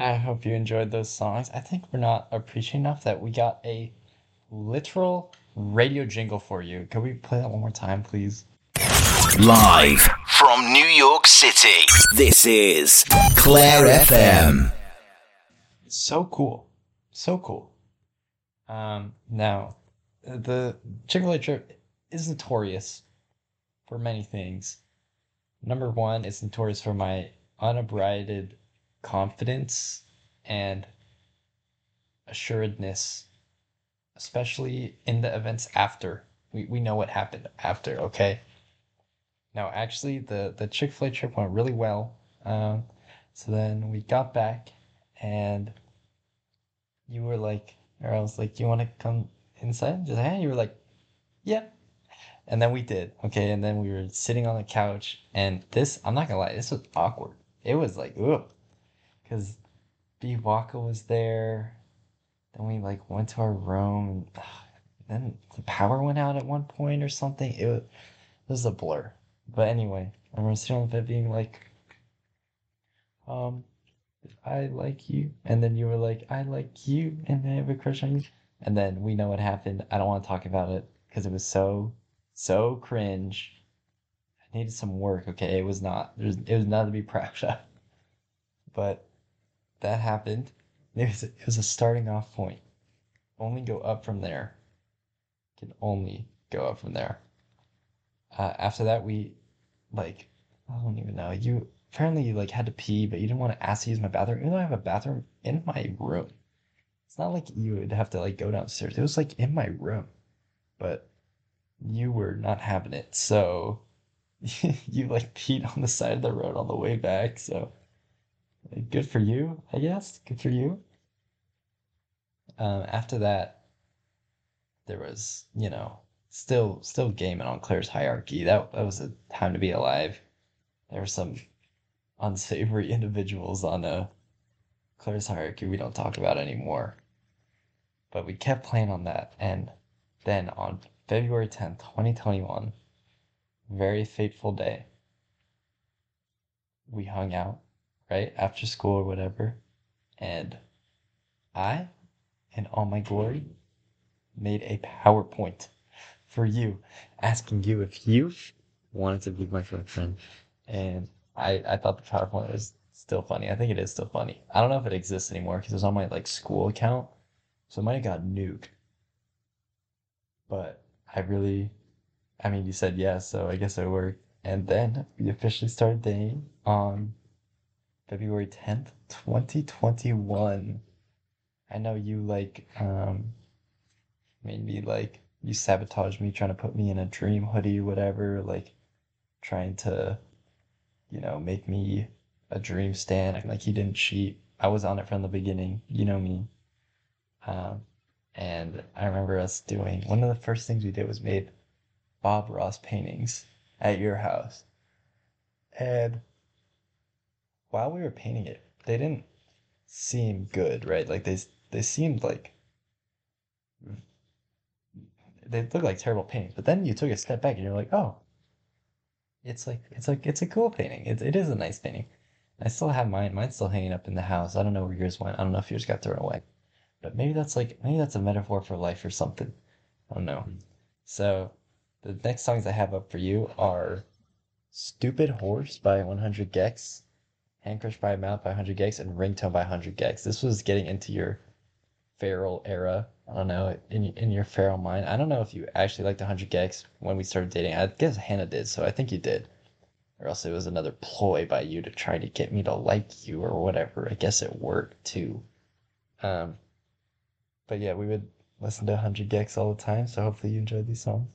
I hope you enjoyed those songs. I think we're not appreciating enough that we got a literal radio jingle for you. Can we play that one more time, please? Live from New York City, this is Claire FM. So cool. So cool. Um, now, the Chick fil A trip is notorious for many things. Number one, it's notorious for my unabridged confidence and assuredness, especially in the events after. We, we know what happened after, okay? Now, actually, the, the Chick fil A trip went really well. Um, so then we got back, and you were like, or I was like, you want to come inside? Just, hey, you were like, yeah. And then we did, okay? And then we were sitting on the couch, and this, I'm not gonna lie, this was awkward. It was like, ugh. Because B Waka was there. Then we like went to our room, and then the power went out at one point or something. It was, it was a blur. But anyway, I remember sitting on the bed being like, um, I like you. And then you were like, I like you. And I have a crush on you. And then we know what happened. I don't want to talk about it because it was so, so cringe. I needed some work, okay? It was not, was, it was not to be proud of. But that happened. It was, it was a starting off point. Only go up from there. Can only go up from there. Uh, after that, we, like, I don't even know. You apparently you like had to pee, but you didn't want to ask to use my bathroom, even though I have a bathroom in my room. It's not like you would have to like go downstairs. It was like in my room, but you were not having it. So you like peed on the side of the road on the way back. So good for you, I guess. Good for you. Um, after that, there was you know still still gaming on Claire's hierarchy. That that was a time to be alive. There were some unsavory individuals on a Claire's hierarchy we don't talk about anymore. But we kept playing on that, and then on February 10th, 2021, very fateful day, we hung out, right, after school or whatever, and I, in all my glory, made a PowerPoint for you, asking you if you wanted to be my friend. And I, I thought the PowerPoint was still funny. I think it is still funny. I don't know if it exists anymore because it was on my like school account, so it might have got nuked. But I really, I mean, you said yes, so I guess it worked. And then we officially started dating on February 10th, 2021. I know you like um made me like you sabotaged me trying to put me in a dream hoodie whatever, like trying to you know, make me a dream stand, like he didn't cheat. I was on it from the beginning. You know me. Um, and I remember us doing one of the first things we did was made Bob Ross paintings at your house. And while we were painting it, they didn't seem good, right? Like they they seemed like they looked like terrible paintings. But then you took a step back and you're like, oh, it's like it's like it's a cool painting. It, it is a nice painting. I still have mine. Mine's still hanging up in the house. I don't know where yours went. I don't know if yours got thrown away. But maybe that's like maybe that's a metaphor for life or something. I don't know. So the next songs I have up for you are Stupid Horse by 100 gecs, Hand Crushed by a Mallet by 100 gecs, and Ringtone by 100 gecs. This was getting into your feral era. I don't know, in, in your feral mind. I don't know if you actually liked 100 gecs when we started dating. I guess Hannah did, so I think you did. Or else it was another ploy by you to try to get me to like you or whatever. I guess it worked too. Um, but yeah, we would listen to 100 gecs all the time, so hopefully you enjoyed these songs.